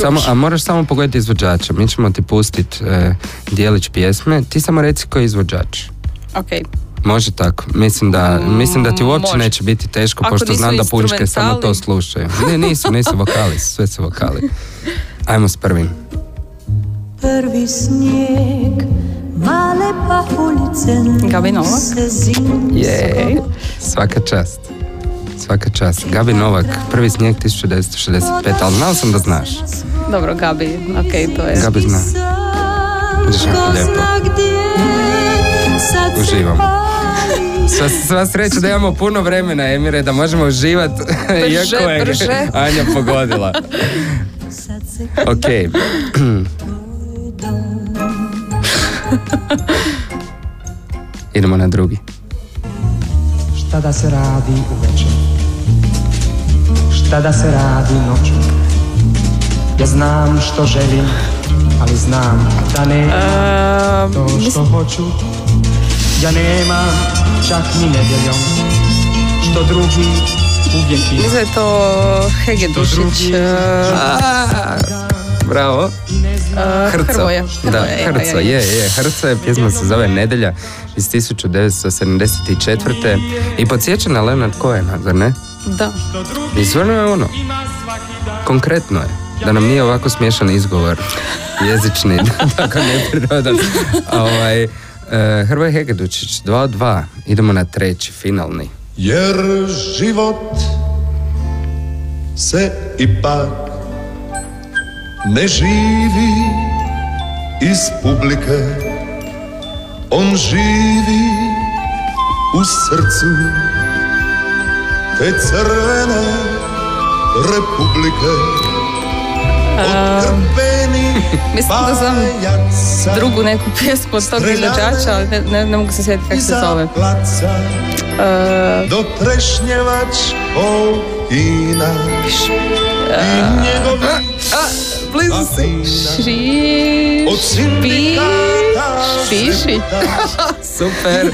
Samo, a moraš samo pogledati izvođača. Mi ćemo ti pustiti e, dijelić pjesme. Ti samo reci koji je izvođač. ok. Može tako. Mislim da, mislim da ti uopće može. neće biti teško, Ako pošto znam da puške samo to slušaju. Ne, nisu, nisu vokali, sve su vokali. Ajmo s prvim. Prvi snijeg, male pahuljice Gabi Novak. se zim Je, svaka čast. Svaka čast. Gabi Novak, prvi snijeg 1965, ali znao sam da znaš. Dobro, Gabi, ok, to je... Gabi zna. Lijepo. Uživam. Sva, sva sreća da imamo puno vremena, Emire, da možemo uživati, [laughs] iako je brže. Anja pogodila. Ok. [clears throat] [laughs] Idemo na drugi. Šta da se radi uveče? Šta da se radi noću? Ja znam što želim, ali znam da ne Ehm, to što hoću. Ja nemam čak ni nedjeljom, što drugi uvijek ima. Mislim da je to Hegedušić. e, [laughs] Bravo. Hrco. Hrvoje. Da, Hrvoje, je, Hrco, je, je. je, je. Hrco je, pjesma se zove Nedelja iz 1974. I podsjeća na Leonard Cohena, zar ne? Da. I stvarno je ono, konkretno je. Da nam nije ovako smiješan izgovor jezični, [laughs] tako neprirodan. Ovaj, e, Hrvoje Hegedučić, 2 od 2. Idemo na treći, finalni. Jer život se ipak ne živi iz publike. On živi u srcu te crvene republike. Krpenih [laughs] Mislim da pajaca drugu neku pjesmu od tog izvođača, ali ne, ne, ne mogu se sjetiti kako se zove. E, do trešnjevačkog kina i njegovi Blizu od [laughs] Šiš, Špišić. sveta Super.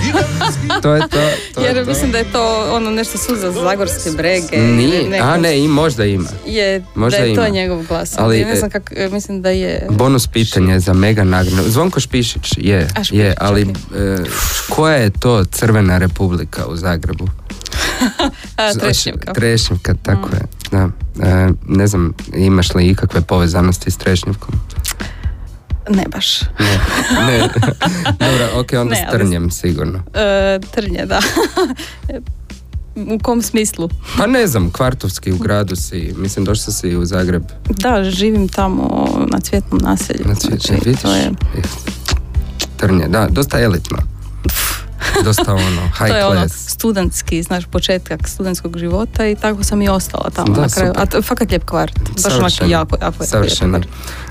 To je to. to je Jer to. mislim da je to ono nešto suza zagorske brege. Nije, neko- a ne, i možda ima. Je, Možda da je to ima. njegov glas. Ali, ne znam kak, e, mislim da je... Bonus pitanje za mega nagradu. Zvonko Špišić, je, A, Špišić, je, ali ok. e, koja je to crvena republika u Zagrebu? [laughs] Trešnjevka. Trešnjevka, tako je. Da. E, ne znam, imaš li ikakve povezanosti s Trešnjevkom? Ne baš. Ne. ne. [laughs] Dobro, ok, onda Ne, s ali- Trnjem sigurno. E, trnje, da. [laughs] u kom smislu? Pa ne znam, Kvartovski u gradu si, mislim došla si u Zagreb Da, živim tamo na cvjetnom naselju. na cvijeće, Znači, vidiš? to je, Trnje, da, dosta elitno. Dosta ono, [laughs] high to je ono studentski, znaš, početak studentskog života i tako sam i ostala tamo Da, na kraju. super. A fakat lijep kvart. Baš jako, jako je Savršeno.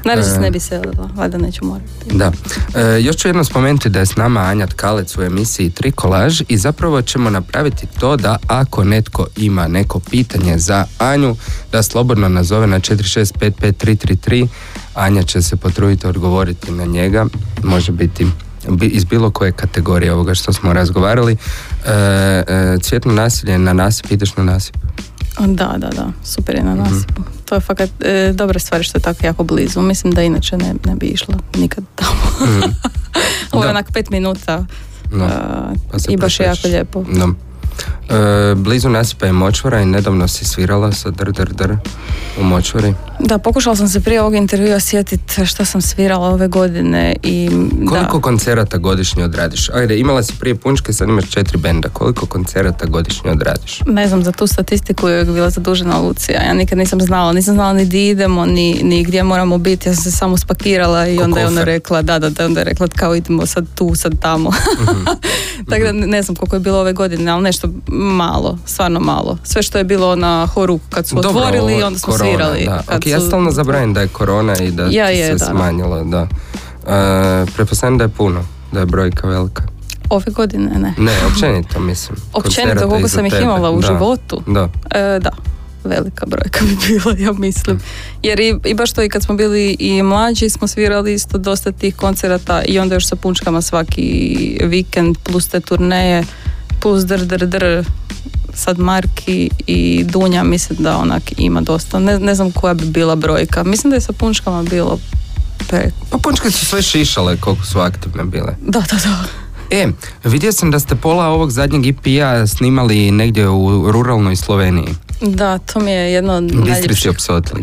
Naravno se E, ne bi selila, valjda neću morati. Da. E, još ću jednom spomenuti da je s nama Anja Tkalec u emisiji Tri kolaž i zapravo ćemo napraviti to da ako netko ima neko pitanje za Anju, da slobodno nazove na 4655333. Anja će se potruditi odgovoriti na njega. Može biti bi- iz bilo koje kategorije ovoga što smo razgovarali. E, e, cvjetno nasilje na nasip, ideš na nasip. Da, da, da, super Mhm. je na nasipu. To je fakat e, dobra stvar što je tako jako blizu. Mislim da inače ne, ne bi išla nikad tamo. [laughs] Ovo Mhm. je onak pet minuta No, a, pa i baš je jako lijepo. No. E, blizu nasipa je močvara i nedavno si svirala sa dr, dr, dr u močvari. Da, pokušala sam se prije ovog intervjua sjetiti što sam svirala ove godine i Koliko da. koncerata godišnje odradiš? Ajde, imala si prije punčke, sad imaš četiri benda. Koliko koncerata godišnje odradiš? Ne znam, za tu statistiku je bila zadužena Lucija. Ja nikad nisam znala, nisam znala ni di idemo, ni, ni gdje moramo biti. Ja sam se samo spakirala i Ko onda je ona rekla, da, da, da, onda je rekla kao idemo sad tu, sad tamo. Mhm. [laughs] Tako da ne znam koliko je bilo ove godine, ali nešto malo, stvarno malo. Sve što je bilo na horu kad su Dobro, otvorili, ovo- onda smo korona, svirali. Da. Kad Ok, ja su- stalno zabrajam da je korona i da Ja je, se da. smanjilo. Da. E, pretpostavljam da je puno, da je brojka velika. Ove godine ne. Ne, općenito mislim. [laughs] Općenito koliko sam ih imala u Da. životu. Da. E, da, velika brojka bi bila, ja mislim. Jer i, i baš to i kad smo bili i mlađi smo svirali isto dosta tih koncerata i onda još sa punčkama svaki vikend plus te turneje plus dr dr dr sad Marki i Dunja mislim da onak ima dosta. Ne, ne znam koja bi bila brojka. Mislim da je sa punčkama bilo pe... Pa punčke su sve šišale koliko su aktivne bile. Da, da, da. E, vidio sam da ste pola ovog zadnjeg EP-a snimali negdje u ruralnoj Sloveniji. Da, to mi je jedno od najljepših.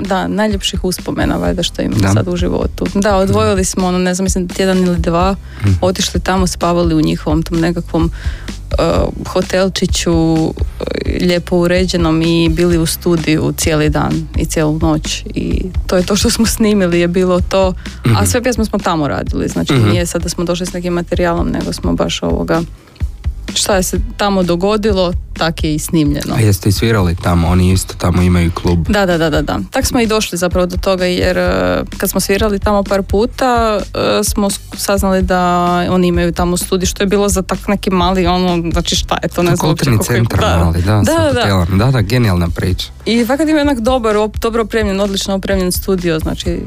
Da, najljepših uspomena valjda što imam Da. sad u životu. Da, odvojili smo ono, ne znam, mislim tjedan ili dva, Mhm. otišli tamo, spavali u njihovom tom nekakvom hotelčiću uh, lijepo uređenom i bili u studiju cijeli dan i cijelu noć. I to je to što smo snimili je bilo to, a sve pjesme smo tamo radili, znači Mhm. nije sad da smo došli s nekim materijalom, nego smo baš ovoga šta je se tamo dogodilo, tak je i snimljeno. A jeste i svirali tamo, oni isto tamo imaju klub. Da, da, da, da, da. Tak smo i došli zapravo do toga jer e, kad smo svirali tamo par puta e, smo saznali da oni imaju tamo studij što je bilo za tak neki mali ono, znači šta je to, ne znam Kulturni centar da, mali, da, da, da. Da, da, genijalna priča. I fakat ima jednak dobar, dobro opremljen, odlično opremljen studio, znači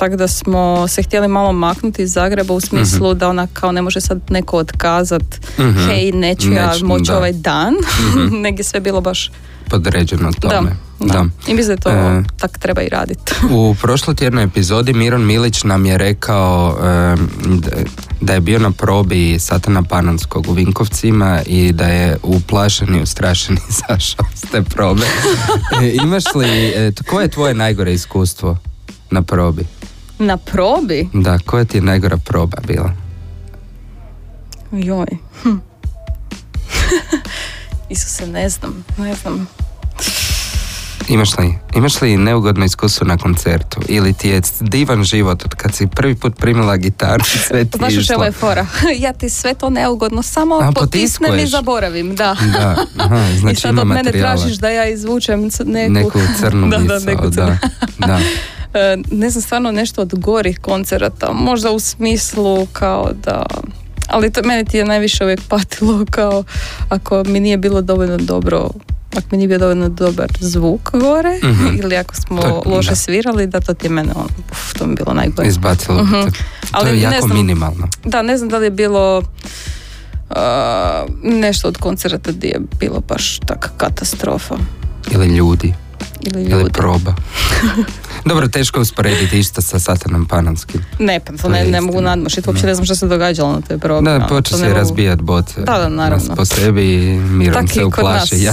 tako da smo se htjeli malo maknuti iz Zagreba u smislu da ona kao ne može sad neko otkazat Mhm. hej, neću ja Neću, moći da. ovaj dan, [laughs] nego je sve bilo baš Podređeno tome. da, da. I mislim da to E, tak treba i raditi. U [laughs] prošlotjednoj epizodi Miron Milić nam je rekao em, da- da je bio na probi Satana Panonskog u Vinkovcima i da je uplašen i ustrašen [laughs] izašao s te probe. E, imaš li, e, koje je tvoje najgore iskustvo na probi? Na probi? Da, koja ti je najgora proba bila? Joj. Hm. [laughs] Isuse, ne znam, ne znam. Imaš li, imaš li neugodno iskustvo na koncertu? Ili ti je divan život od kad si prvi put primila gitaru i sve ti Znaš išlo? je fora? [laughs] ja ti sve to neugodno, samo A, potisnem i zaboravim, da. Da, aha, [laughs] znači I sad od mene materijala. tražiš da ja izvučem neku... Neku crnu da, da, misao, neku da, crnu. da. E, ne znam, stvarno nešto od gorih koncerata. Možda u smislu kao da... Ali to mene ti je najviše uvijek patilo kao ako mi nije bilo dovoljno dobro ako mi nije bio dovoljno dobar zvuk gore Mhm. ili ako smo To- loše da. svirali da to ti je mene ono, uf, to mi je bilo najgore. Izbacilo bi te. To Ali je ne jako znam. minimalno. Da, ne znam da li je bilo uh, nešto od koncerta gdje je bilo baš tak katastrofa. Ili ljudi, Ili ili ljudi. proba. [laughs] Dobro, teško je usporediti isto sa Satanom Panonskim. Ne, pa to To ne, ne mogu nadmašiti, uopće ne znam što se događalo na toj probi. Da, počeo se ne razbijat boce. Da, da, naravno. Po sebi i Miron se uplaši. [laughs]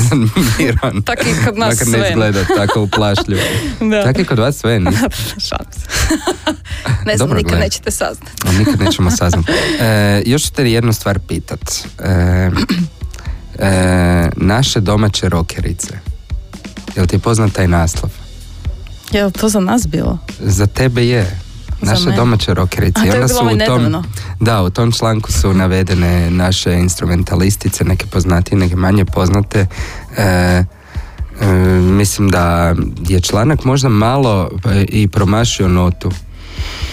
Miron. Tak i kod nas Makar ne sve. izgleda tako uplašljivo. [laughs] Da. Tako i kod vas sve. [laughs] Šalim se. ne znam, Dobro, nikad nećete saznati. A nikad nećemo saznati. E, još ću te jednu stvar pitat. E, e, naše domaće rokerice. Jel ti je poznat taj naslov? Je li to za nas bilo? Za tebe je. Naše domaće rokerice. A, to je bilo su ovaj u tom, nedavno. da, u tom članku su navedene naše instrumentalistice, neke poznatije, neke manje poznate. E, e, mislim da je članak možda malo e, i promašio notu.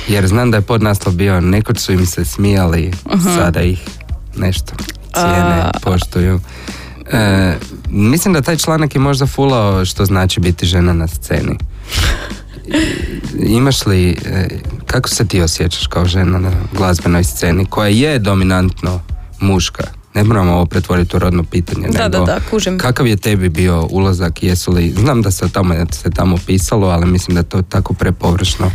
Jer znam da je podnaslov bio, nekoć su im se smijali, sada ih nešto cijene, A- poštuju. E, mislim da taj članak je možda fulao što znači biti žena na sceni. [laughs] Imaš li, e, kako se ti osjećaš kao žena na glazbenoj sceni koja je dominantno muška? Ne moramo ovo pretvoriti u rodno pitanje. Da, nego da, da, kužim. Kakav je tebi bio ulazak? Jesu li, znam da se o tome se tamo pisalo, ali mislim da je to tako prepovršno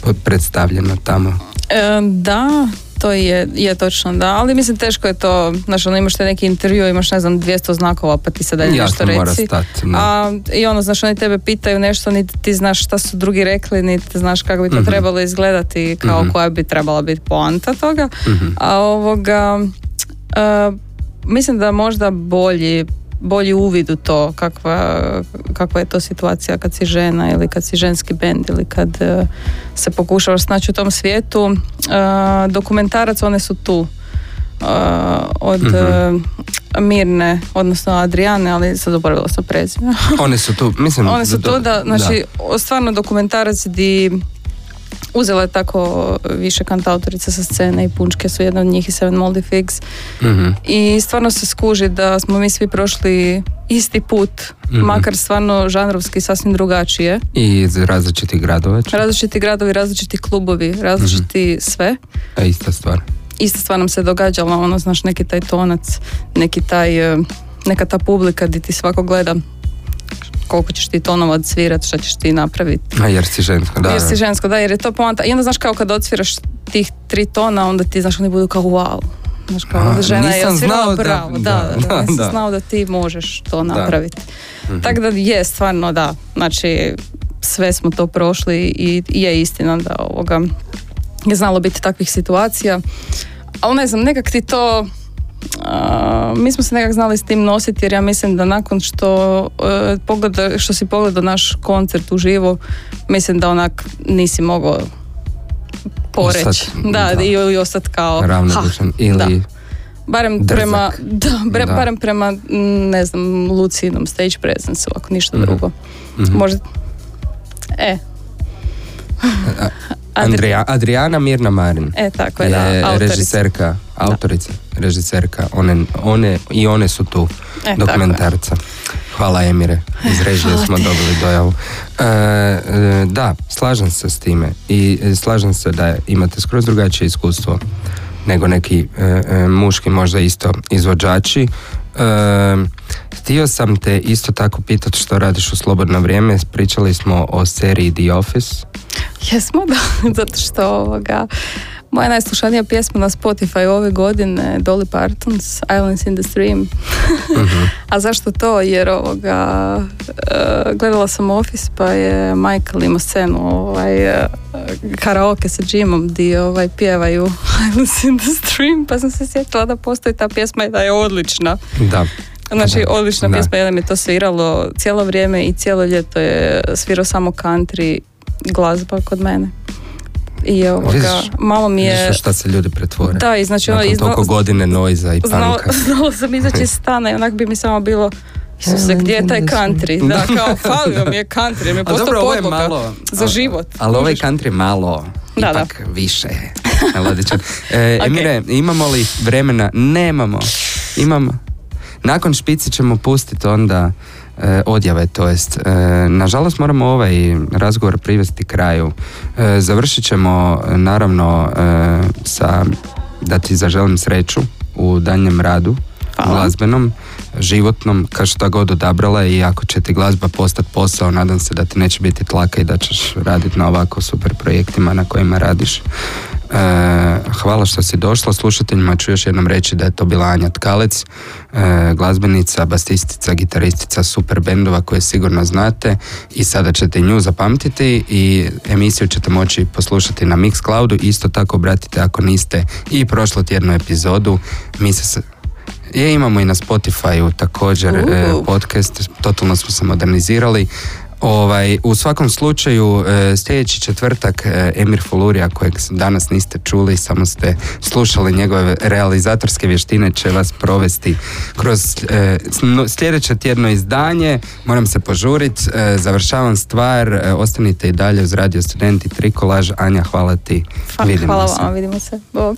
po- predstavljeno tamo. E, da, To je, je točno, da, ali mislim teško je to, znaš, ono imaš te neki intervju, imaš ne znam 200 znakova pa ti sad dalje nešto reci. stati. A, I ono, znaš, oni tebe pitaju nešto, niti ti znaš šta su drugi rekli, niti znaš kako bi to trebalo izgledati, kao koja bi trebala biti poanta toga. Mhm. A ovoga, a, mislim da možda bolji bolji uvid u to kakva, kakva je to situacija kad si žena ili kad si ženski bend ili kad e, se pokušavaš snaći u tom svijetu. E, dokumentarac, one su tu. E, od e, Mirne, odnosno Adriane, ali sad zaboravila sam prezime. One su tu, mislim... One su tu da, znači, o- stvarno dokumentarac di uzela je tako više kantautorica sa scene i punčke su jedna od njih i Seven Moldy Figs Mhm. i stvarno se skuži da smo mi svi prošli isti put, Mhm. makar stvarno žanrovski sasvim drugačije. I iz različitih gradova. Različiti gradovi, različiti klubovi, različiti Mhm. sve. A ista stvar. Ista stvar nam se događala, ono, znaš, neki taj tonac, neki taj, e, neka ta publika di ti svako gleda koliko ćeš ti tonova odsvirat, šta ćeš ti napraviti. A jer si žensko, da. Jer si žensko, da, jer je to poanta. I onda znaš kao kad odsviraš tih tri tona, onda ti znaš oni budu kao wow. Znaš kao A, žena je nisam odsvirala znao da-. Da, da, nisam da. znao da ti možeš to napraviti. Mhm. Tako da je stvarno da. Znači sve smo to prošli i i je istina da ovoga je znalo biti takvih situacija. Ali ne znam, nekak ti to a, mi smo se nekak znali s tim nositi jer ja mislim da nakon što e, pogleda, što si pogledao naš koncert uživo, mislim da onak nisi mogao poreći. Ostat, Da, da. i, i ostati kao Ravnodušan. ha, Ili... da. Barem Drzak. prema, da, bre- Da. barem prema, ne znam, lucidnom stage presence ako ništa Mhm. drugo. Mhm. Možda, e. [laughs] Andrija, Adriana Mirna Marin. E, tako je, da, je autorica. režiserka, autorica, režiserka, one, one, i one su tu E, dokumentarca. Hvala Emire, iz režije Hvala smo ti. dobili dojavu. E, e, da, slažem se s time i e, slažem se da imate skroz drugačije iskustvo nego neki e, e, muški možda isto izvođači. E, htio sam te isto tako pitati što radiš u slobodno vrijeme. Pričali smo o seriji The Office. Jesmo, da, [laughs] zato što ovoga, moja najslušanija pjesma na Spotify ove godine Dolly Parton's Islands in the Stream. [laughs] A zašto to? Jer ovoga, e, gledala sam Office pa je Michael imao scenu ovaj, e, karaoke sa Jimom di ovaj, pjevaju [laughs] Islands in the Stream pa sam se sjetila da postoji ta pjesma i da je odlična. Da. Znači, Da. odlična Da. pjesma, jer mi je to sviralo cijelo vrijeme i cijelo ljeto je svirao samo country glazba kod mene. I ovoga, Vidiš- malo mi je... Šta se ljudi pretvore. Da, i znači Nakon izna- toliko godine noiza i znala, panka. [laughs] znala sam izaći iz stana i onak bi mi samo bilo Isuse, gdje je taj country? Da, [laughs] kao, falio mi je country, mi je dobro, postao ovo je malo... za život. Ali ovaj country malo, Da, da. ipak više melodičan. E. [laughs] Emire, imamo li vremena? Nemamo. Imamo. Nakon špici ćemo pustiti onda odjave, to jest. E, nažalost moramo ovaj razgovor privesti kraju. E, završit ćemo e, naravno e, sa da ti zaželim sreću u danjem radu Hvala. glazbenom, životnom, kao šta god odabrala i ako će ti glazba postati posao, nadam se da ti neće biti tlaka i da ćeš raditi na ovako super projektima na kojima radiš. E, hvala što si došla, slušateljima. Ću još jednom reći da je to bila Anja Tkalec, e, glazbenica, basistica, gitaristica super bendova koje sigurno znate. I sada ćete nju zapamtiti i emisiju ćete moći poslušati na Mixcloudu, isto tako obratite ako niste i prošlo tjednu epizodu, mi se je, imamo i na Spotify također Uh. podcast, totalno smo se modernizirali. Ovaj, u svakom slučaju, e, sljedeći četvrtak e, Emir Fulurija, kojeg danas niste čuli, samo ste slušali njegove realizatorske vještine, će vas provesti kroz e, sljedeće tjedno izdanje. Moram se požurit, e, završavam stvar, ostanite i dalje uz Radio Studenti Trikolaž. Anja, hvala ti. Fa- Vidimo Hvala se. vam, vidimo se. Bog.